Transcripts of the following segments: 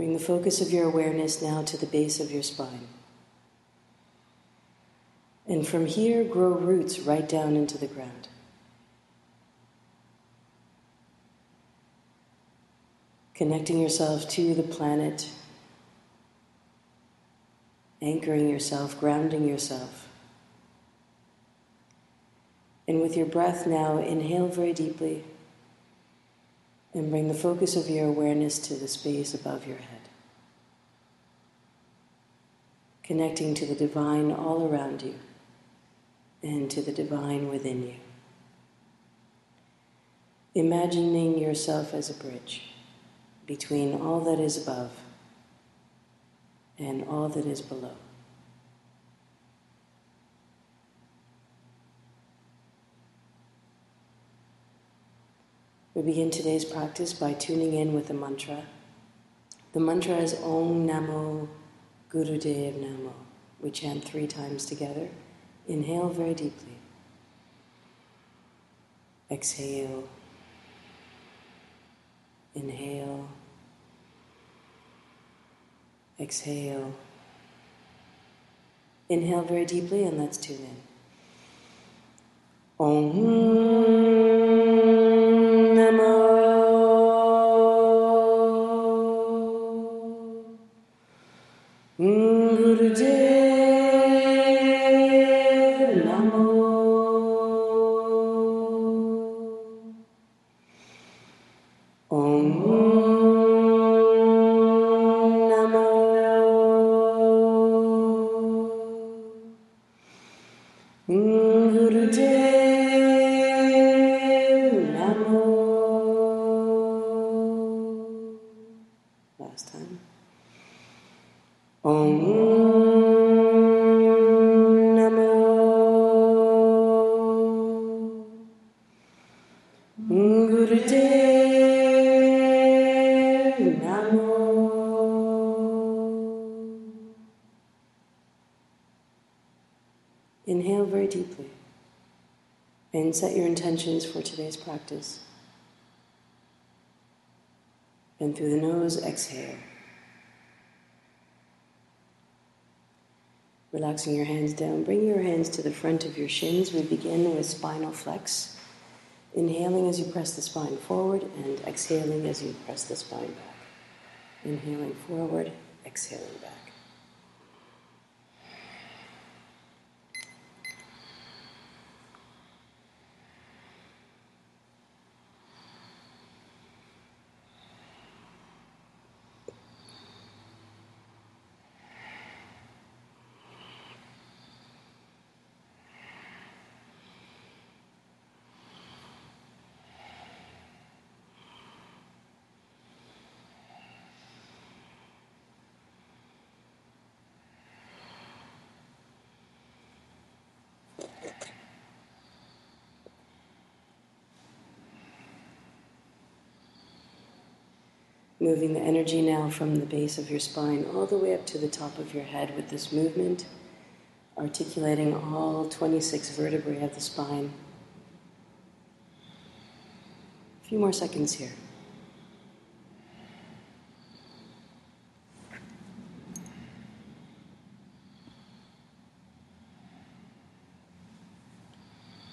Bring the focus of your awareness now to the base of your spine. And from here, grow roots right down into the ground. Connecting yourself to the planet, anchoring yourself, grounding yourself. And with your breath now, inhale very deeply and bring the focus of your awareness to the space above your head. Connecting to the divine all around you and to the divine within you. Imagining yourself as a bridge between all that is above and all that is below. We begin today's practice by tuning in with a mantra. The mantra is Om Namo Gurudev Namo. We chant three times together. Inhale very deeply. Exhale. Inhale. Exhale. Inhale very deeply and let's tune in. Om. And set your intentions for today's practice. And through the nose, exhale. Relaxing your hands down, bring your hands to the front of your shins. We begin with spinal flex. Inhaling as you press the spine forward and exhaling as you press the spine back. Inhaling forward, exhaling back. Moving the energy now from the base of your spine all the way up to the top of your head with this movement, articulating all 26 vertebrae of the spine. A few more seconds here.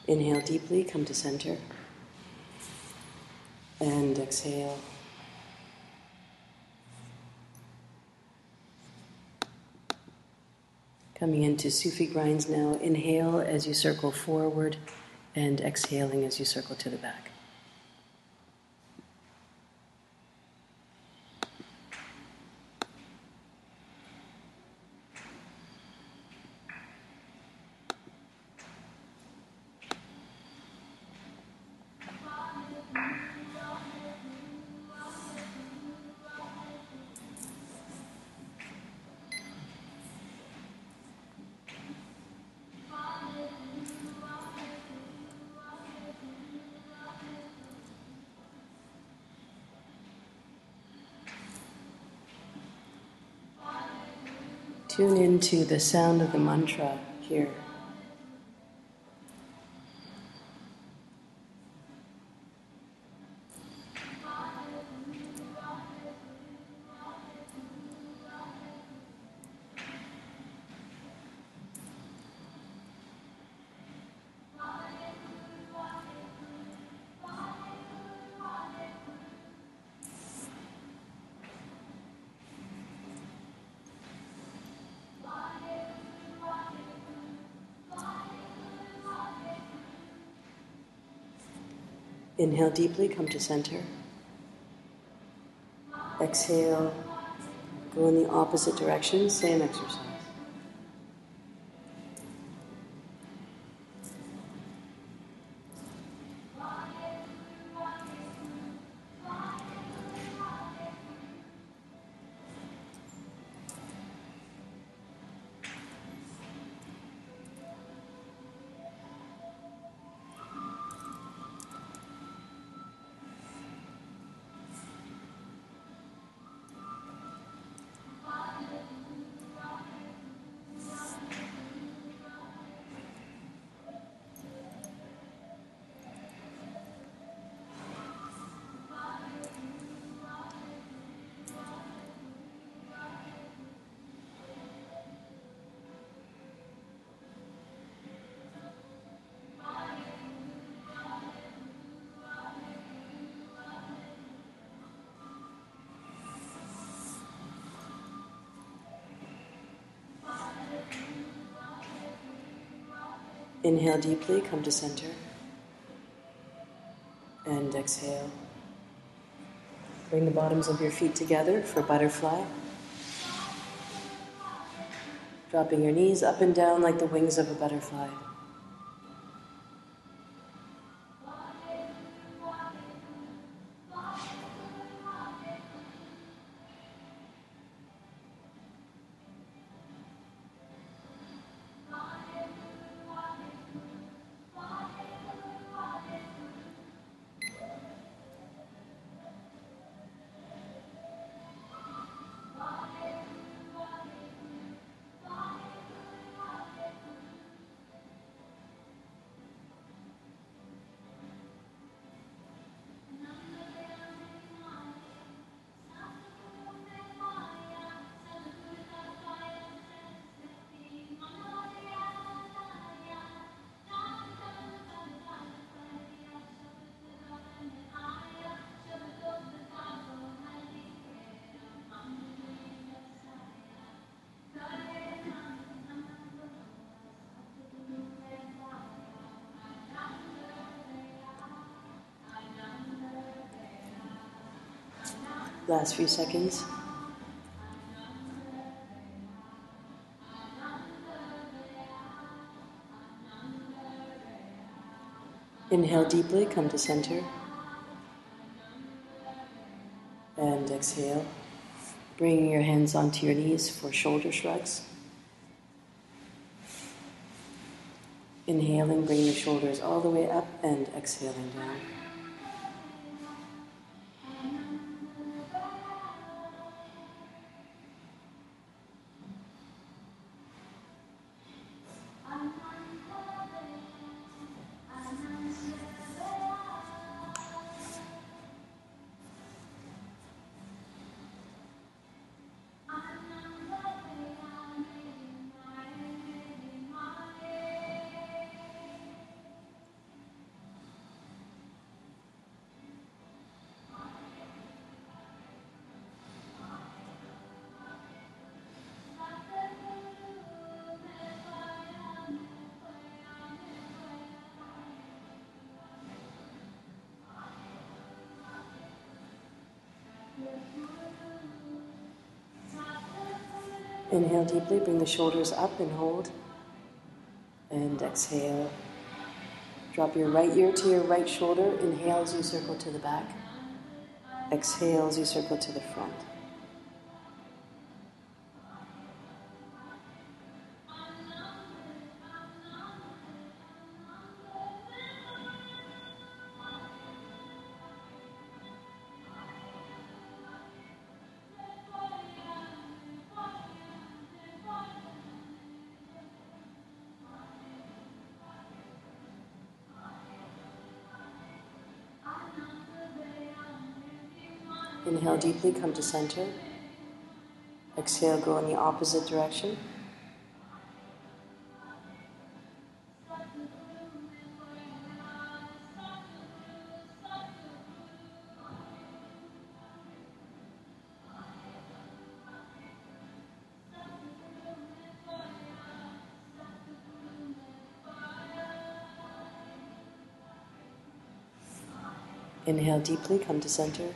Inhale deeply, come to center. And exhale. Coming into Sufi grinds now. Inhale as you circle forward and exhaling as you circle to the back. Tune into the sound of the mantra here. Inhale deeply, come to center. Exhale, go in the opposite direction, same exercise. Inhale deeply, come to center. And exhale. Bring the bottoms of your feet together for butterfly. Dropping your knees up and down like the wings of a butterfly. Last few seconds. Inhale deeply, come to center. And exhale, bringing your hands onto your knees for shoulder shrugs. Inhaling, bring the shoulders all the way up and exhaling down. Inhale deeply, bring the shoulders up and hold. And exhale. Drop your right ear to your right shoulder. Inhale as you circle to the back. Exhale as you circle to the front. Inhale deeply, come to center. Exhale, go in the opposite direction. Inhale deeply, come to center.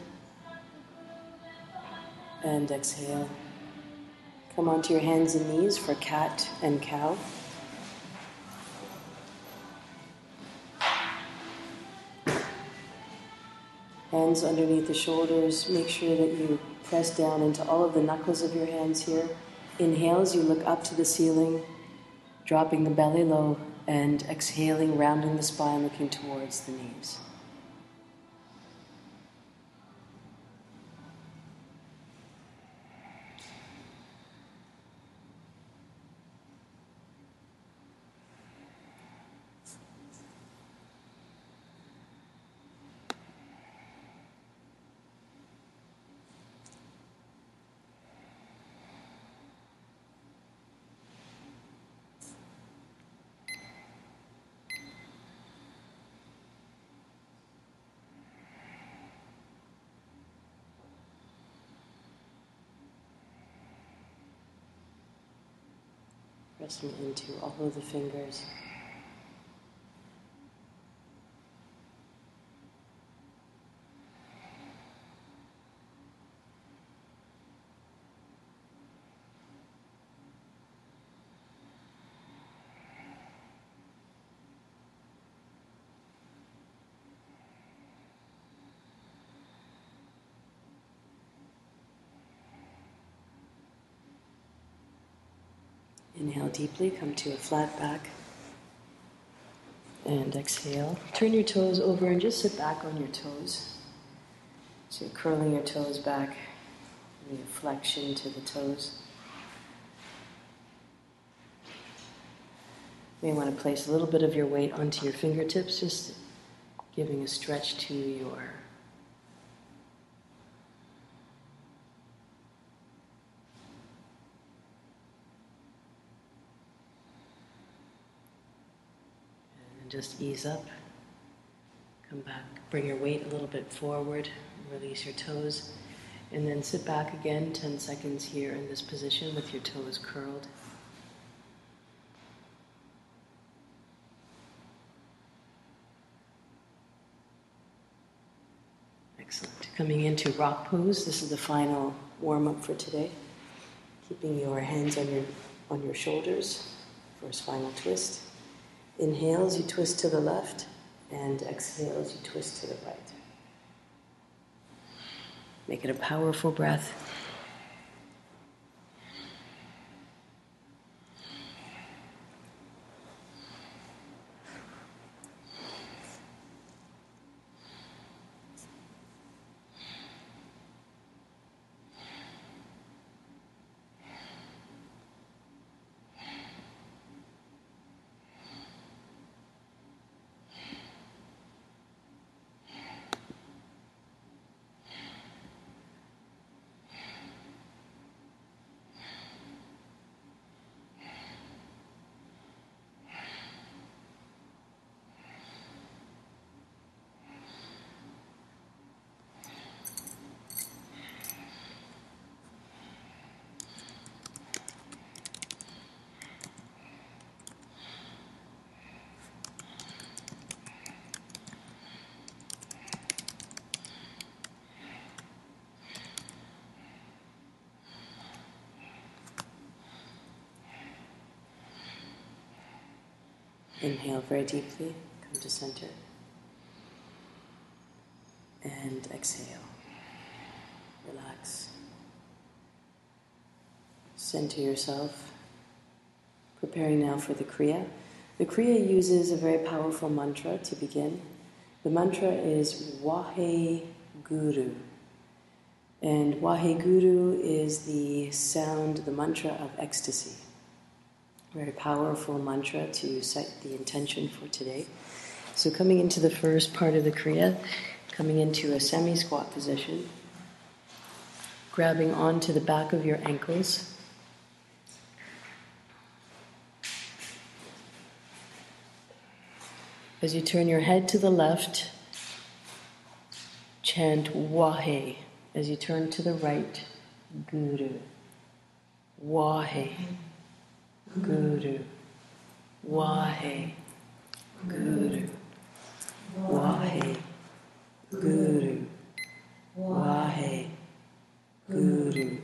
And exhale. Come onto your hands and knees for cat and cow. Hands underneath the shoulders. Make sure that you press down into all of the knuckles of your hands here. Inhale as you look up to the ceiling, dropping the belly low, and exhaling, rounding the spine, looking towards the knees. Into all of the fingers. Inhale deeply, come to a flat back. And exhale. Turn your toes over and just sit back on your toes. So you're curling your toes back, bringing flexion to the toes. You may want to place a little bit of your weight onto your fingertips, just giving a stretch to your just ease up. Come back, bring your weight a little bit forward, release your toes, and then sit back again 10 seconds here in this position with your toes curled. Excellent. Coming into rock pose, this is the final warm up for today. Keeping your hands on your, on your shoulders for a spinal twist. Inhale as you twist to the left, and exhale as you twist to the right. Make it a powerful breath. Inhale very deeply, come to center. And exhale. Relax. Center yourself. Preparing now for the Kriya. The Kriya uses a very powerful mantra to begin. The mantra is Wahe Guru. And Wahe Guru is the sound, the mantra of ecstasy. Very powerful mantra to set the intention for today. So, coming into the first part of the Kriya, coming into a semi squat position, grabbing onto the back of your ankles. As you turn your head to the left, chant Wahe. As you turn to the right, Guru. Wahe. Guru, Wahe, Guru, Wahe, Guru, Wahe, Guru,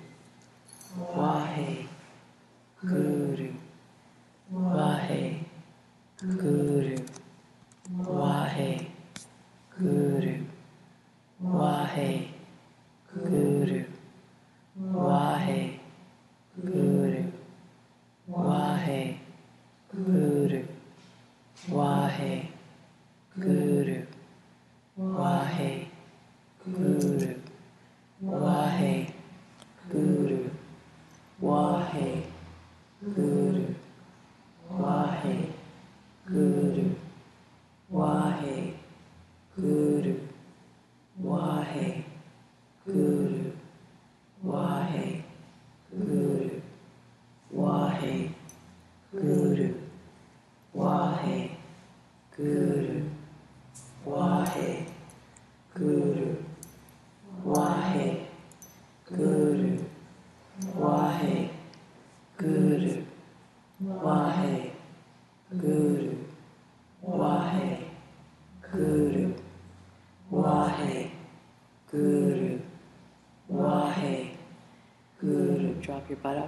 Wahe, Guru, Wahe, Guru, Wahe, Guru, Wahe, Guru, Wahe, Guru. Wahe. Guru. Wahe. Guru. Wahe. Guru. Wahe.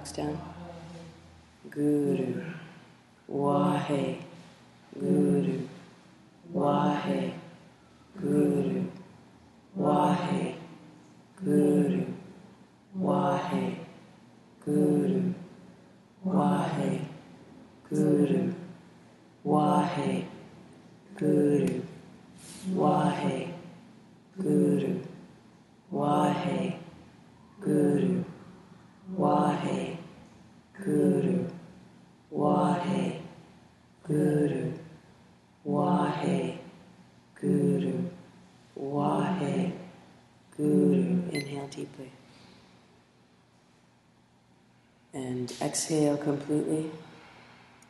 Down. Guru Wahe Deeply. And exhale completely.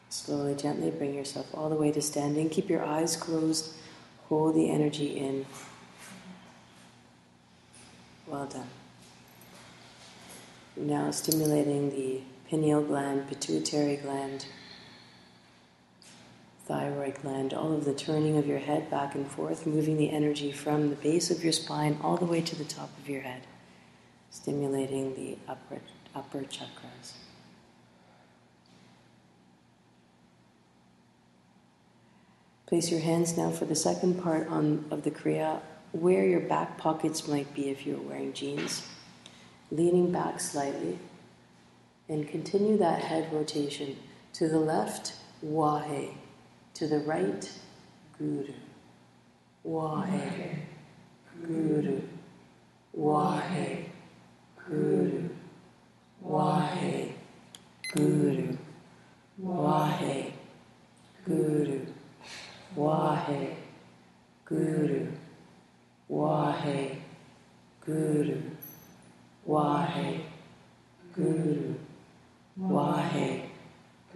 Slowly, gently bring yourself all the way to standing. Keep your eyes closed. Hold the energy in. Well done. Now stimulating the pineal gland, pituitary gland, thyroid gland, all of the turning of your head back and forth, moving the energy from the base of your spine all the way to the top of your head, stimulating the upper, upper chakras. Place your hands now for the second part on, of the Kriya, where your back pockets might be if you're wearing jeans. Leaning back slightly, and continue that head rotation. To the left, Wahe. To the right, Guru. Wahe. Guru. Wahe. Guru. Wahe. Guru. Wahe. Guru. Wahe. Guru. Wahe. Guru. Wahe. Guru. Wahe.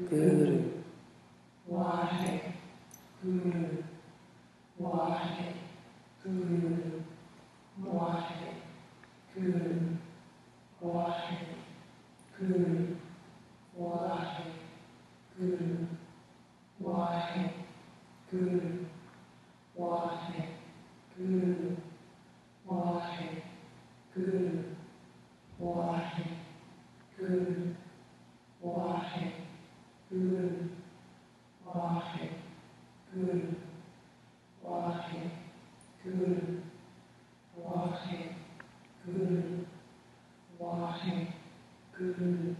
Guru. Wahe. Guru. Wahe. Guru. Wahe. Guru. Wahe. Guru. Wahe. Guru. Wahe. Guru. Wahe. Guru. Wahe. Guru. Wahe. Guru. Wahe. Guru. Wahe. Guru. Wahe. Guru. Guru. 와해 네. 그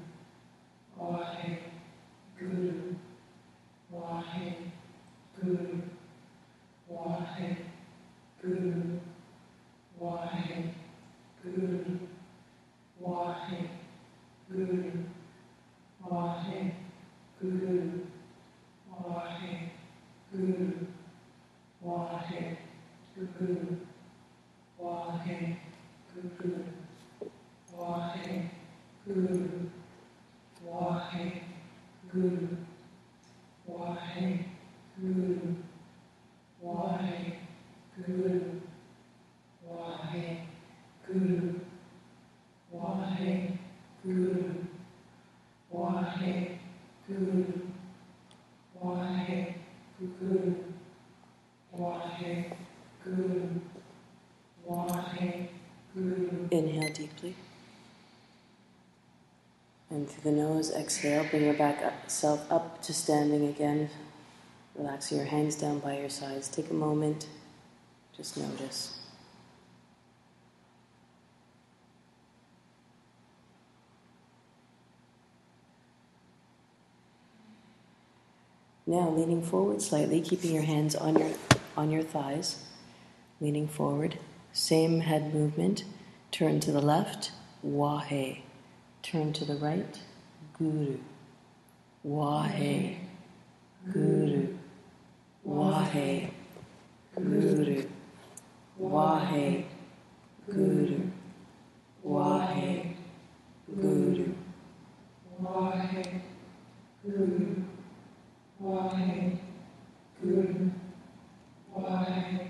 through the nose, exhale, bring your back up, self up to standing again. Relax your hands down by your sides. Take a moment, just notice. Now, leaning forward slightly, keeping your hands on your, on your thighs, leaning forward. Same head movement. Turn to the left, wahe. Turn to the right, Guru. Wahe. Guru. Wahe. Guru. Wahe. Guru. Wahe. Guru. Wahe. Guru. Wahe. Guru. Wahe.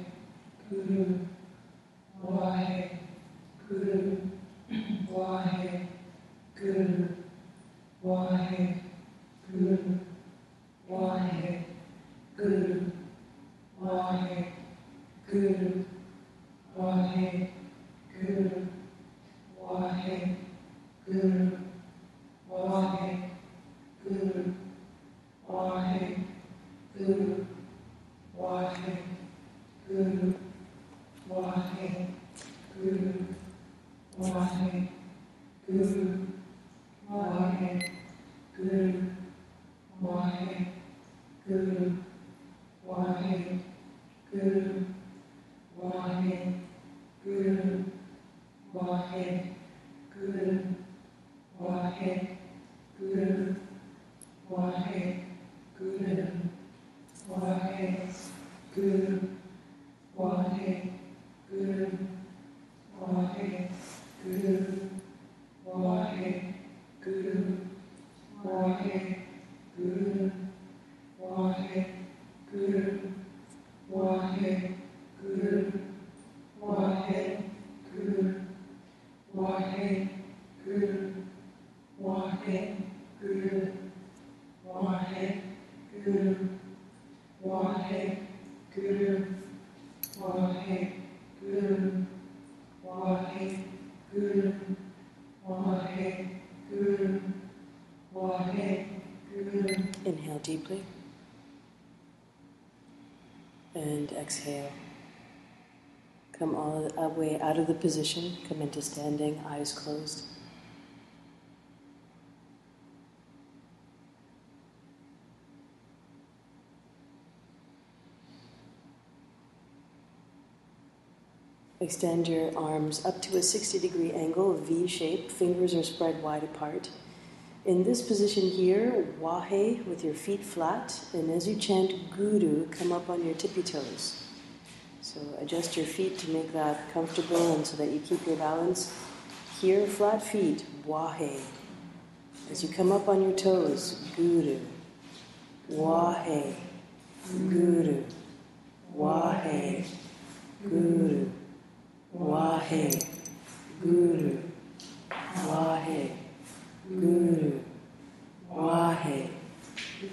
And exhale. Come all the way out of the position. Come into standing, eyes closed. Extend your arms up to a 60 degree angle, V shape. Fingers are spread wide apart. In this position here, wahe with your feet flat, and as you chant guru, come up on your tippy toes. So adjust your feet to make that comfortable and so that you keep your balance. Here, flat feet, wahe. As you come up on your toes, guru, wahe, guru, wahe, guru, wahe, guru, wahe, guru, wahe, guru, wahe,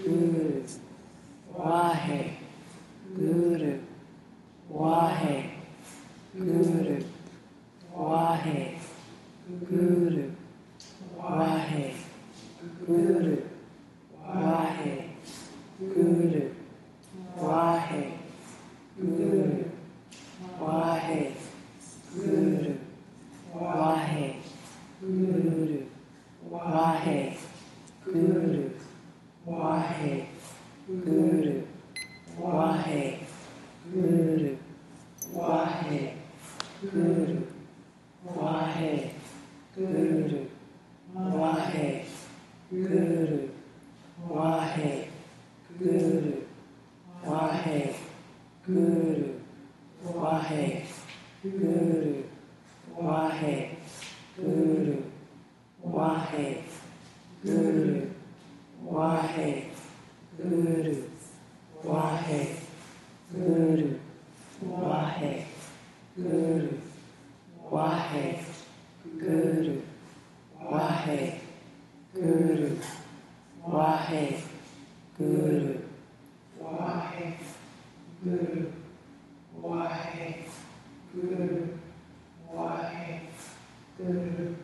guru, wahe, guru, wahe, guru, wahe, guru, wahe, guru, wahe, guru, wahe, guru, wahe, guru, wahe, guru, wahe, guru, wahe, guru, wahe, guru, wahe, guru, wahe, guru, wahe, guru, wahe, guru, wahe, guru, wahe, guru, wahe, guru, wahe, guru, wahe, guru, wahe, guru, wahe, guru, wahe, guru, wahe, guru, wahe, guru, wahe, guru, wahe, guru,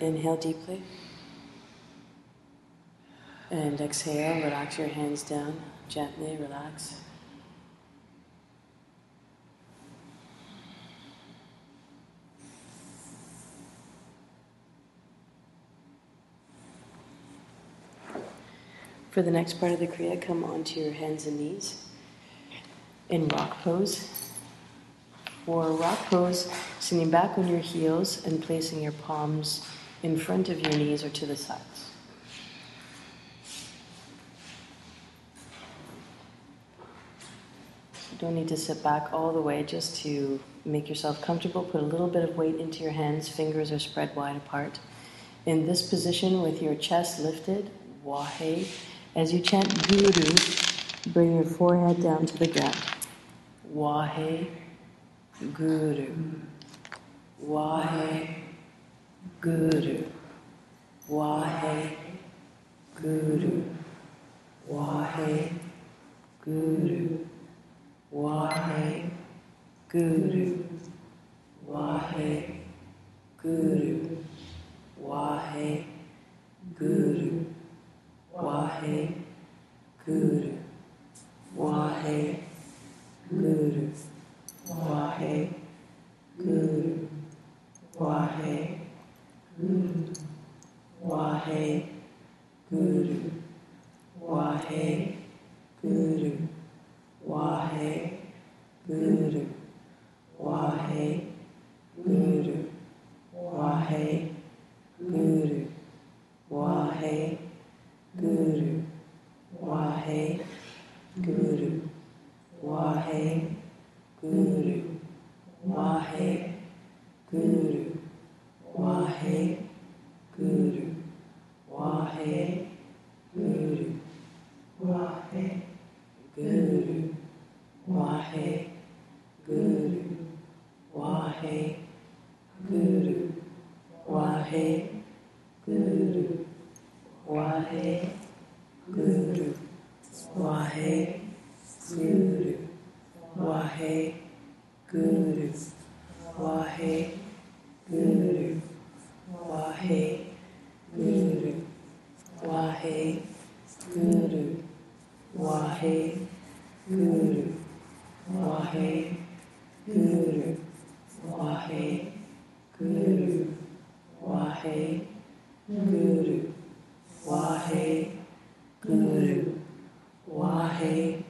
Inhale deeply. And exhale, relax your hands down, gently relax. For the next part of the Kriya, come onto your hands and knees in rock pose. For rock pose, sitting back on your heels and placing your palms in front of your knees or to the sides. You don't need to sit back all the way just to make yourself comfortable. Put a little bit of weight into your hands, fingers are spread wide apart. In this position, with your chest lifted, Wahe, as you chant Guru, bring your forehead down to the ground. Wahe, Guru. Wahe, Guru. Wahe, Guru. Wahe, Guru. Wahe, Guru. Wahe, Guru. Wahe, Guru. Wahe, Guru. Wahe, Guru. Wahe, Guru. Wahe, Guru. Wahe, Guru. Wahe, Guru. Wahe, Guru. Wahe, Guru. Wahe, Guru. Wahe, Guru. Wahe, Guru. Wahe, Guru. Wahe, Guru. Wahe, Guru. Wahe, Guru. Wahe, Guru. Wahe, Guru. Wahe, Guru. Wahe, Guru. Wahe, Guru. Wahe, Guru. Wahe, Guru. Wahe, Guru. Wahe, Guru. Wahe, Guru. Wahe, Guru. Wahe, Guru. Wahe, Guru. Wahe, Guru. Wahe, Guru. Wahe,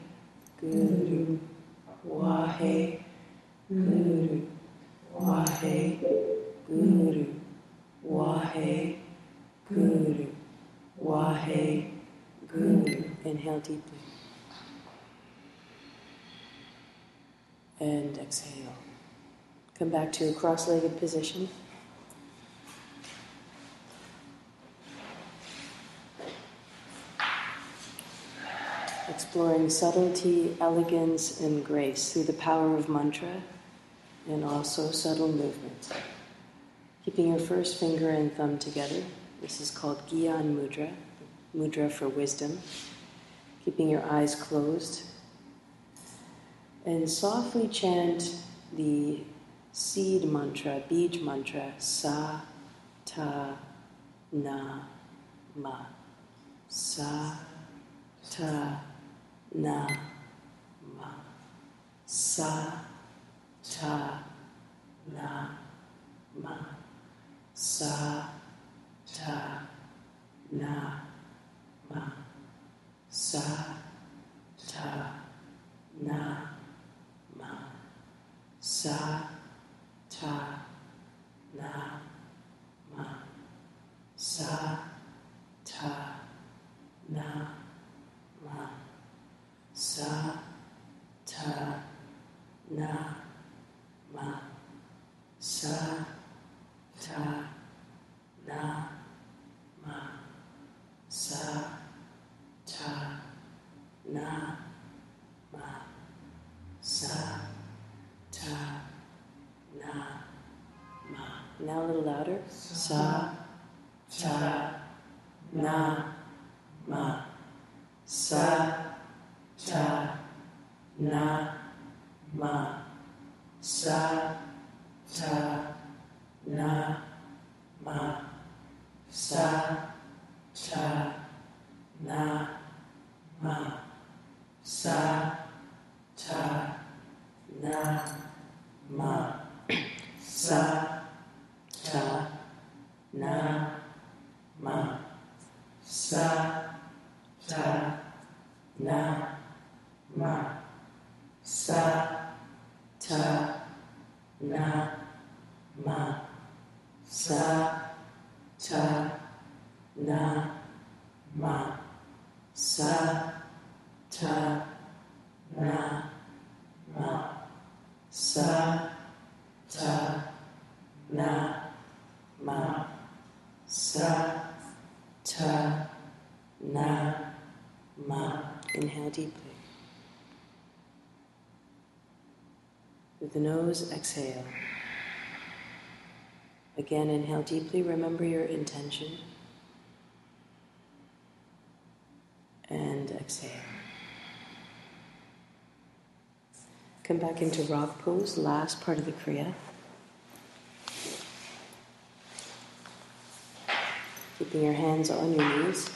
Guru. Wahe, Guru. Wahe, Guru. Wahe, Guru. Wahe, Guru. Inhale deeply. And exhale. Come back to a cross legged position. Exploring subtlety, elegance, and grace through the power of mantra and also subtle movement. Keeping your first finger and thumb together. This is called Gyan Mudra, mudra for wisdom. Keeping your eyes closed. And softly chant the seed mantra, beej mantra, sa, ta, na, ma. Sa, ta, na, ma. Sa, ta, na, ma. Sa, ta, na, ma. Sa, ta, na, ma. Sa, ta, na, ma. Sa, ta, na, ma. Sa, ta, na, ma. Sa, ta, na, ma. Sa, ta, na, ma. Sa, ta, na, ma. Now a little louder. Sa, ta, na, ma. Sa, ta, na, ma. Sa, ta, na, ma. Sa, ta, na, ma. Sa, ta, na, ma. Sa, ta, na, ma. Sa, ta, sa, ta, na, ma, sa, ta, na, ma, sa, ta, na, ma, sa, ta, na, ma. Inhale deeply. With the nose, exhale. Again, inhale deeply. Remember your intention. And exhale. Come back into rock pose, last part of the Kriya. Keeping your hands on your knees.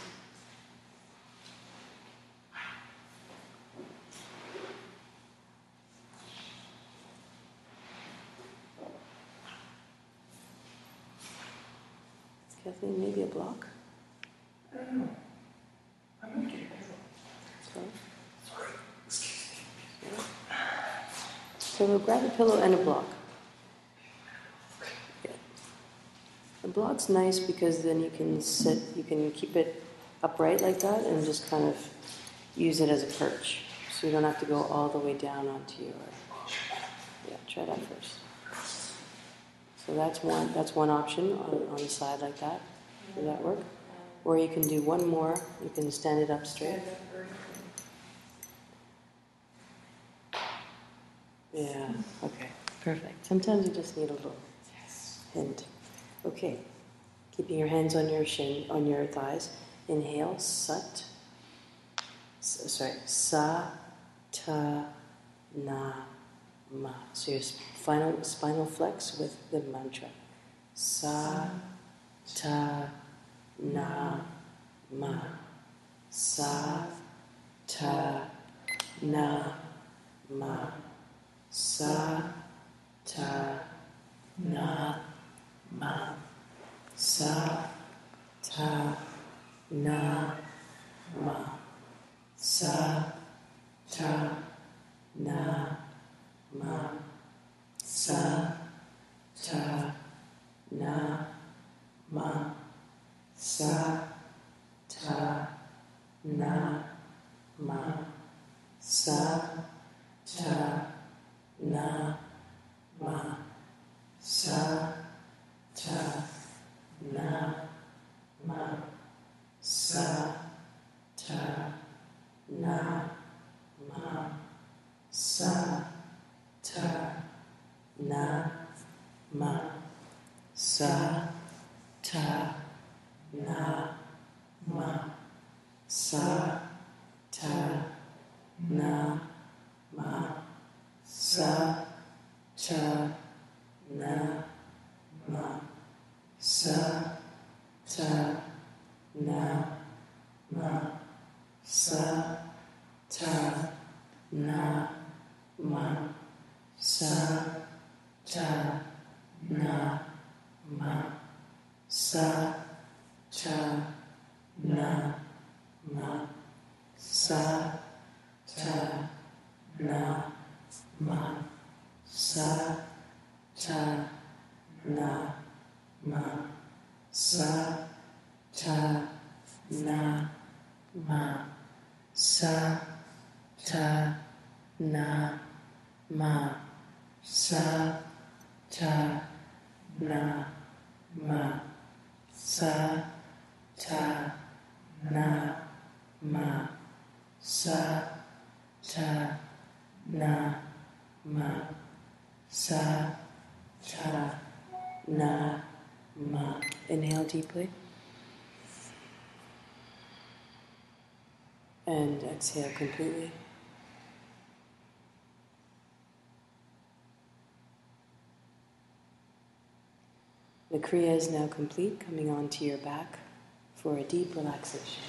Maybe a block? I don't know. I'm okay. So, Sorry. Excuse me. so we'll grab a pillow and a block. Yeah. The block's nice because then you can sit, you can keep it upright like that and just kind of use it as a perch. So you don't have to go all the way down onto your. Yeah, try that first. So that's one. That's one option on, on the side like that. Does that work? Or you can do one more. You can stand it up straight. Yeah. Okay. Perfect. Sometimes you just need a little hint. Okay. Keeping your hands on your shin, on your thighs. Inhale. Sat. Sorry. Sa. Ta. Na. Ma. So your spinal spinal flex with the mantra. Sa. Ta. Na. Ma. Sa. Ta. Na. Ma. Sa. Ta. Na. Ma. Sa. Ta. Na. Ma. Sa. Ta. Na. Ma. Sa. Ta. Na. Ma. Sa. Ta. Na. Ma. Sa. Ta. Na. Ma. Sa. Ta. Na. Ma. Sa. Ta. Na. Ma. Sa. Ta. Na. Ma. Sa. Ta. Na. Ma. Sa. Ta. Na. Ma. Sa. Ta. Na. Ma. Sa. Ta. Na. Ma. Sa. Ta. Na. Ma. Sa. Ta. Na. Ma. Sa. Ta. Na. Ma. Sa. Ta. Na. Ma. Sa. Ta. Na. Ma. Sa. Ta. Na. Ma. Sa. Ta. Na. Ma. Sa. Ta. Na. Ma. Sa. Ta. Na. Ma. Sa. Ta. Na. Ma. Sa. Ta. Na. Ma. Inhale deeply. And exhale completely. The Kriya is now complete, coming onto your back for a deep relaxation.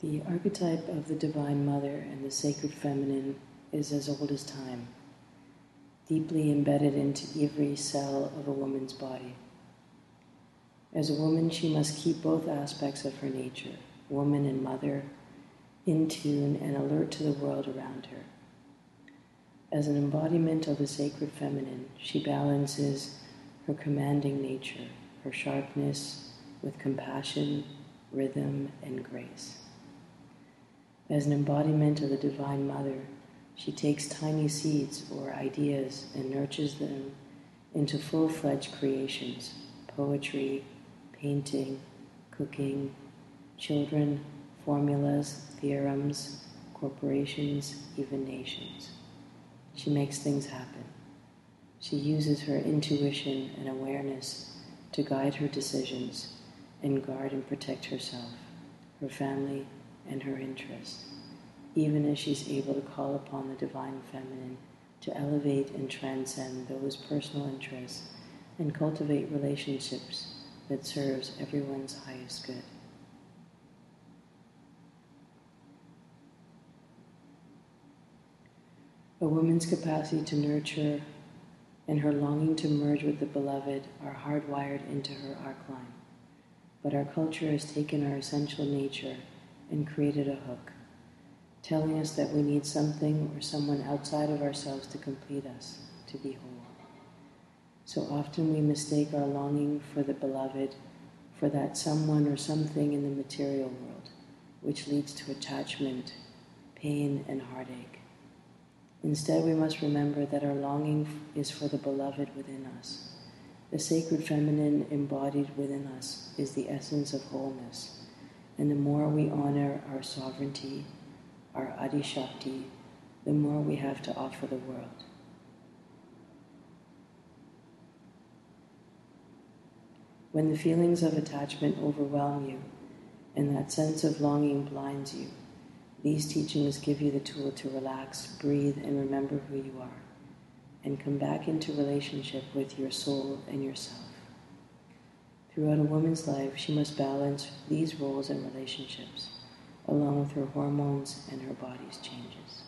The archetype of the Divine Mother and the Sacred Feminine is as old as time, deeply embedded into every cell of a woman's body. As a woman, she must keep both aspects of her nature, woman and mother, in tune and alert to the world around her. As an embodiment of the sacred feminine, she balances her commanding nature, her sharpness, with compassion, rhythm, and grace. As an embodiment of the Divine Mother, she takes tiny seeds or ideas and nurtures them into full fledged creations poetry, painting, cooking, children, formulas, theorems, corporations, even nations. She makes things happen. She uses her intuition and awareness to guide her decisions and guard and protect herself, her family, and her interests, even as she's able to call upon the divine feminine to elevate and transcend those personal interests and cultivate relationships that serves everyone's highest good. A woman's capacity to nurture and her longing to merge with the beloved are hardwired into her arc line. But our culture has taken our essential nature and created a hook, telling us that we need something or someone outside of ourselves to complete us, to be whole. So often we mistake our longing for the beloved for that someone or something in the material world, which leads to attachment, pain, and heartache. Instead, we must remember that our longing is for the beloved within us. The sacred feminine embodied within us is the essence of wholeness and the more we honor our sovereignty, our Adi Shakti, the more we have to offer the world. When the feelings of attachment overwhelm you and that sense of longing blinds you, these teachings give you the tool to relax, breathe, and remember who you are, and come back into relationship with your soul and yourself. Throughout a woman's life, she must balance these roles and relationships, along with her hormones and her body's changes.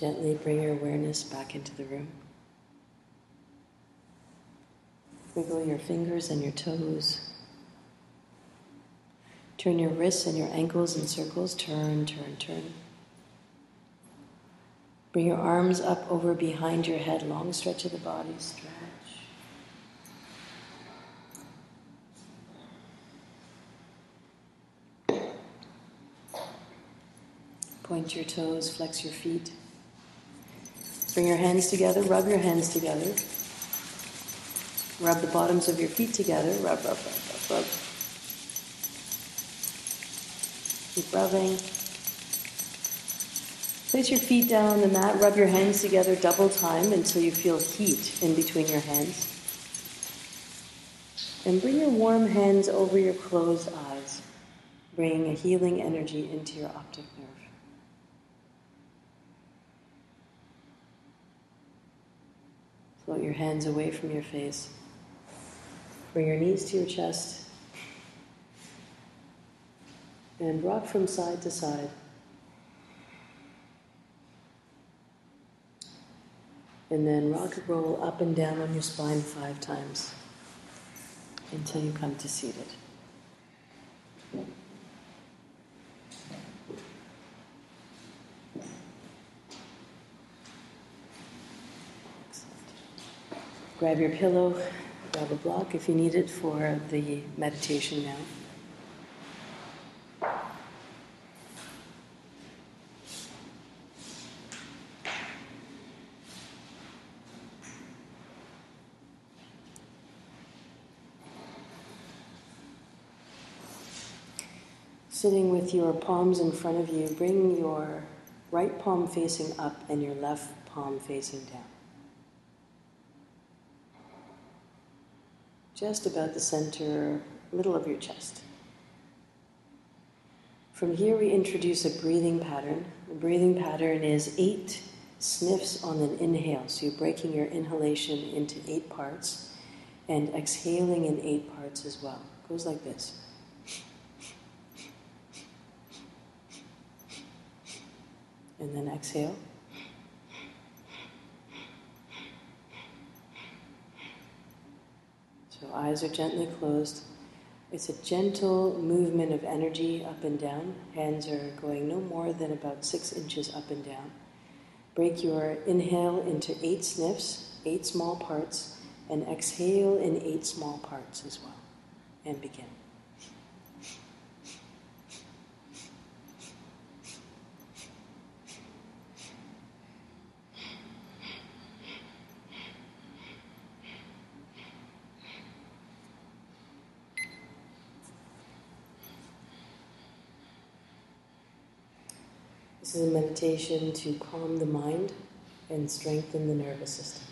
Gently bring your awareness back into the room. Wiggle your fingers and your toes. Turn your wrists and your ankles in circles. Turn, turn, turn. Bring your arms up over behind your head. Long stretch of the body. Stretch. Point your toes, flex your feet. Bring your hands together, rub your hands together. Rub the bottoms of your feet together. Rub, rub, rub, rub, rub. Keep rubbing. Place your feet down on the mat, rub your hands together double time until you feel heat in between your hands. And bring your warm hands over your closed eyes, bringing a healing energy into your optic nerve. Float your hands away from your face. Bring your knees to your chest. And rock from side to side. And then rock and roll up and down on your spine five times until you come to seated. Grab your pillow, grab a block if you need it for the meditation now. Sitting with your palms in front of you, bring your right palm facing up and your left palm facing down. Just about the center, middle of your chest. From here, we introduce a breathing pattern. The breathing pattern is eight sniffs on an inhale. So you're breaking your inhalation into eight parts and exhaling in eight parts as well. It goes like this. and then exhale. So eyes are gently closed. It's a gentle movement of energy up and down. Hands are going no more than about six inches up and down. Break your inhale into eight sniffs, eight small parts, and exhale in eight small parts as well. And begin. This is a meditation to calm the mind and strengthen the nervous system.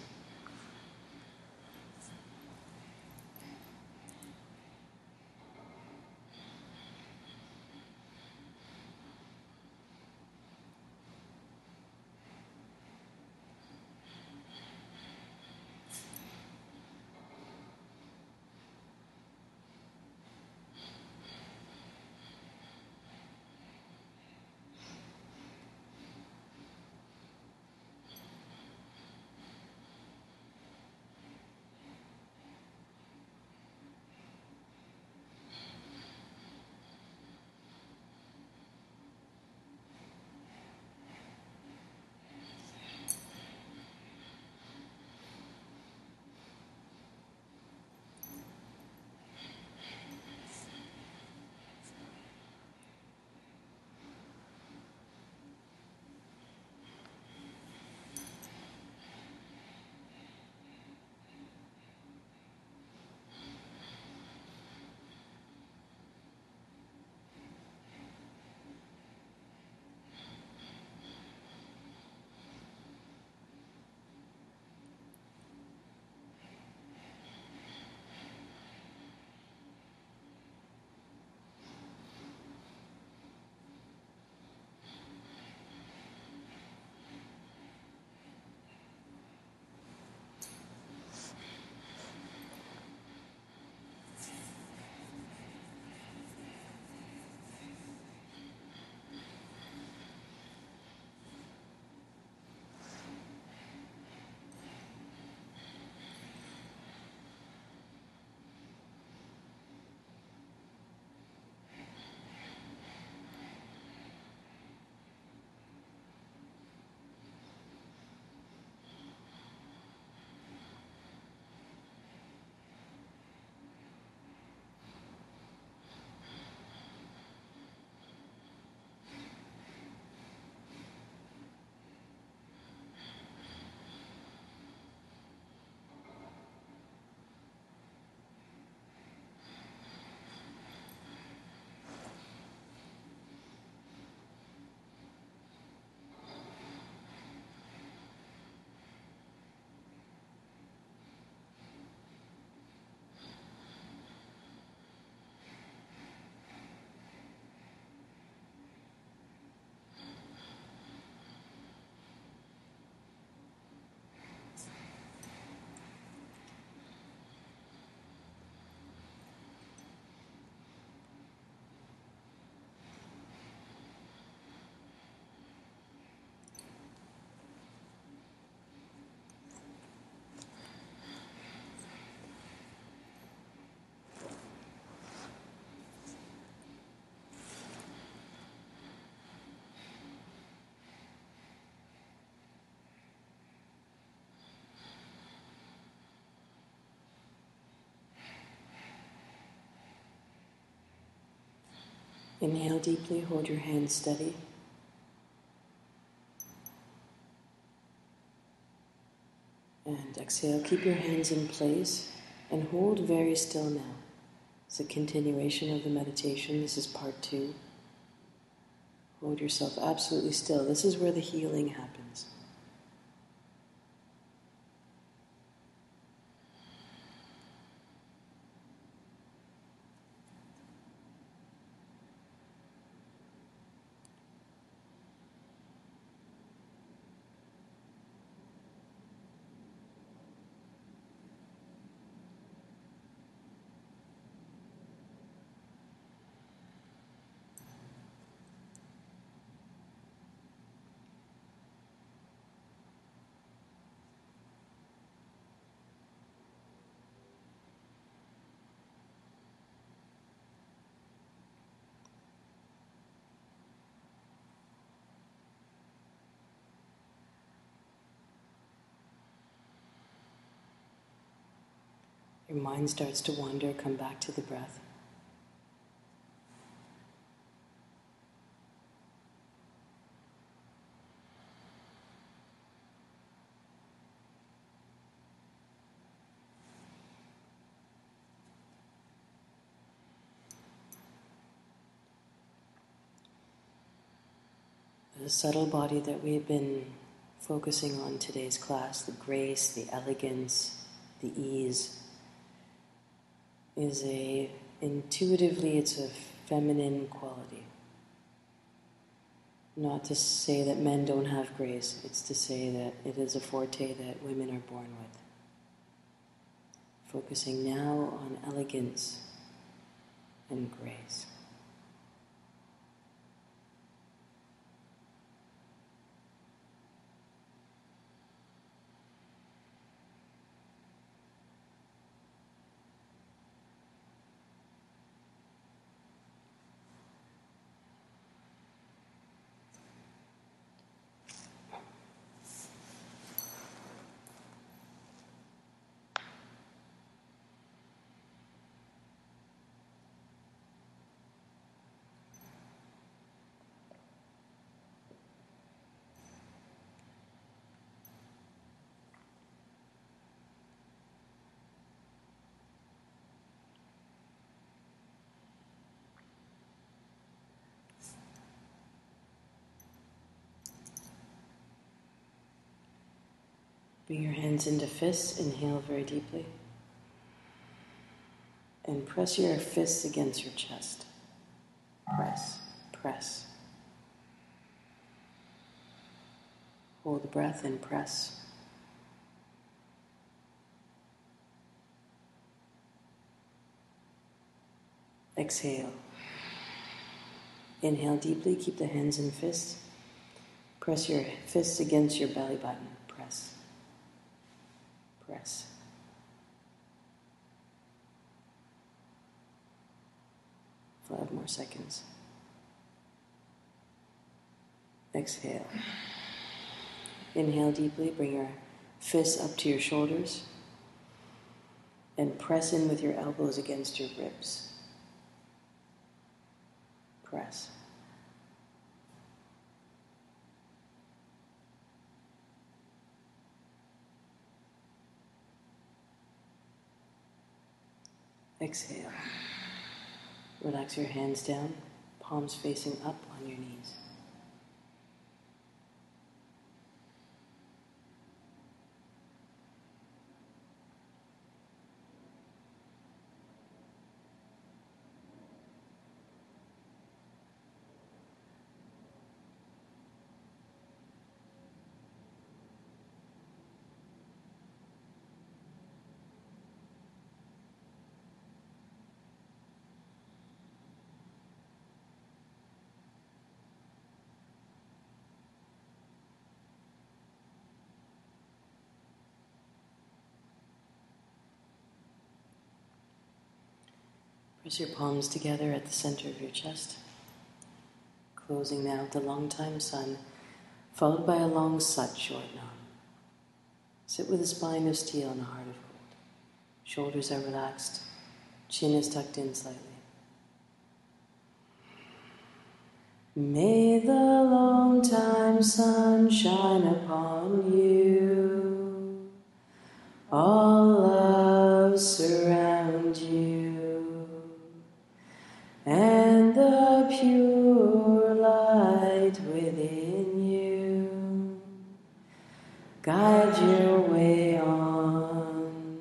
Inhale deeply, hold your hands steady. And exhale, keep your hands in place and hold very still now. It's a continuation of the meditation. This is part two. Hold yourself absolutely still. This is where the healing happens. Your mind starts to wander, come back to the breath. The subtle body that we've been focusing on today's class, the grace, the elegance, the ease, is a intuitively it's a feminine quality. Not to say that men don't have grace, it's to say that it is a forte that women are born with. Focusing now on elegance and grace. Bring your hands into fists. Inhale very deeply. And press your fists against your chest. Press, press. Hold the breath and press. Exhale. Inhale deeply, keep the hands in fists. Press your fists against your belly button. Press press. Five more seconds. Exhale. Inhale deeply, bring your fists up to your shoulders and press in with your elbows against your ribs. Press. Exhale. Relax your hands down, palms facing up on your knees. Press your palms together at the center of your chest. Closing now the long time sun, followed by a long sat short nam. Sit with a spine of steel and a heart of gold. Shoulders are relaxed, chin is tucked in slightly. May the long time sun shine upon you. All And the pure light within you guide your way on.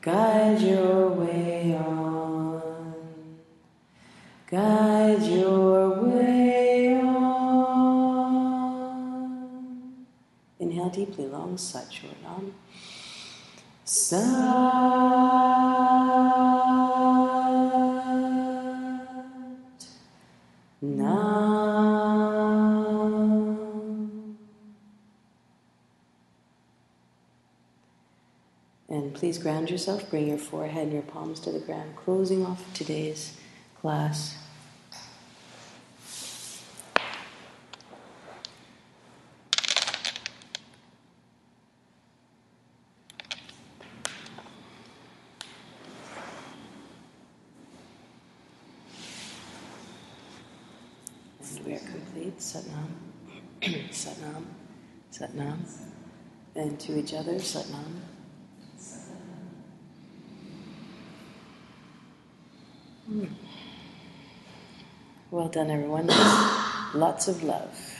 Guide your way on. Guide your way on. Inhale deeply, long, sat, your nam. Sat. Please ground yourself. Bring your forehead and your palms to the ground, closing off today's class. We are complete. Satnam. Satnam. Satnam. And to each other, Satnam. Well done, everyone. Lots of love.